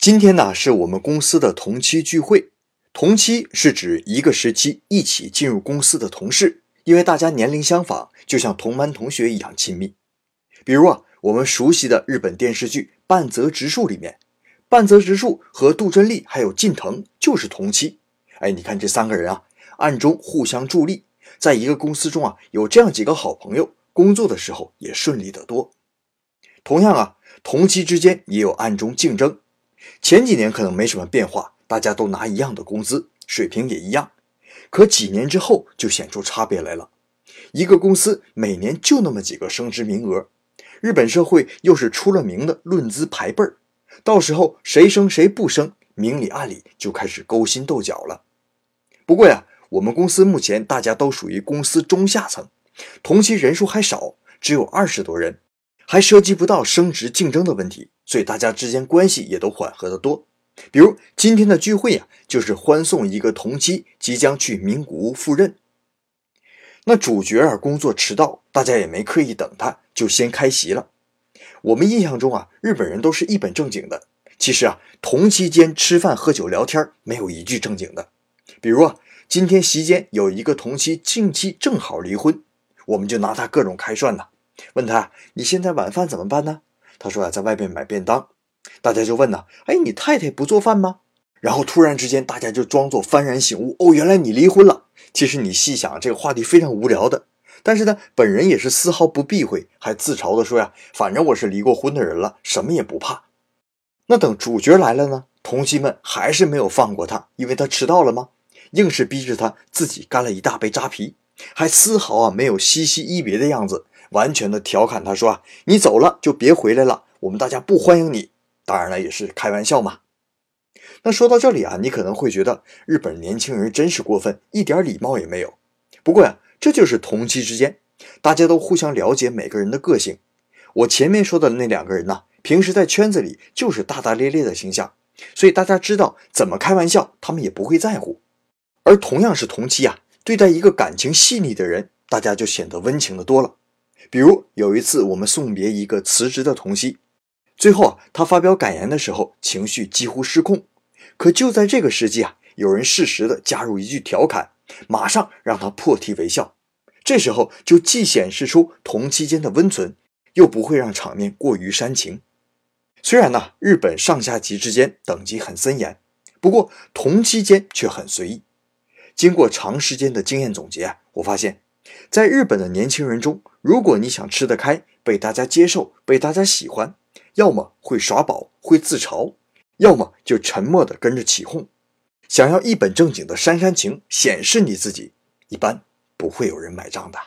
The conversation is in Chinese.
今天呢，是我们公司的同期聚会。同期是指一个时期一起进入公司的同事，因为大家年龄相仿，就像同班同学一样亲密。比如啊，我们熟悉的日本电视剧《半泽直树》里面，半泽直树和杜真丽还有近藤就是同期。哎，你看这三个人啊，暗中互相助力，在一个公司中啊，有这样几个好朋友，工作的时候也顺利得多。同样啊，同期之间也有暗中竞争。前几年可能没什么变化。大家都拿一样的工资，水平也一样，可几年之后就显出差别来了。一个公司每年就那么几个升职名额，日本社会又是出了名的论资排辈儿，到时候谁升谁不升，明里暗里就开始勾心斗角了。不过呀，我们公司目前大家都属于公司中下层，同期人数还少，只有二十多人，还涉及不到升职竞争的问题，所以大家之间关系也都缓和得多。比如今天的聚会呀，就是欢送一个同期即将去名古屋赴任。那主角啊，工作迟到，大家也没刻意等他，就先开席了。我们印象中啊，日本人都是一本正经的。其实啊，同期间吃饭喝酒聊天，没有一句正经的。比如啊，今天席间有一个同期近期正好离婚，我们就拿他各种开涮呢。问他你现在晚饭怎么办呢？他说啊，在外边买便当。大家就问呢，哎，你太太不做饭吗？然后突然之间，大家就装作幡然醒悟，哦，原来你离婚了。其实你细想，这个话题非常无聊的。但是呢，本人也是丝毫不避讳，还自嘲的说呀，反正我是离过婚的人了，什么也不怕。那等主角来了呢，同期们还是没有放过他，因为他迟到了吗？硬是逼着他自己干了一大杯扎啤，还丝毫啊没有惜惜一别的样子，完全的调侃他说啊，你走了就别回来了，我们大家不欢迎你。当然了，也是开玩笑嘛。那说到这里啊，你可能会觉得日本年轻人真是过分，一点礼貌也没有。不过呀，这就是同期之间，大家都互相了解每个人的个性。我前面说的那两个人呢，平时在圈子里就是大大咧咧的形象，所以大家知道怎么开玩笑，他们也不会在乎。而同样是同期啊，对待一个感情细腻的人，大家就显得温情的多了。比如有一次，我们送别一个辞职的同期。最后啊，他发表感言的时候，情绪几乎失控。可就在这个时机啊，有人适时的加入一句调侃，马上让他破涕为笑。这时候就既显示出同期间的温存，又不会让场面过于煽情。虽然呢，日本上下级之间等级很森严，不过同期间却很随意。经过长时间的经验总结啊，我发现，在日本的年轻人中，如果你想吃得开，被大家接受，被大家喜欢。要么会耍宝，会自嘲；要么就沉默的跟着起哄。想要一本正经的煽煽情，显示你自己，一般不会有人买账的。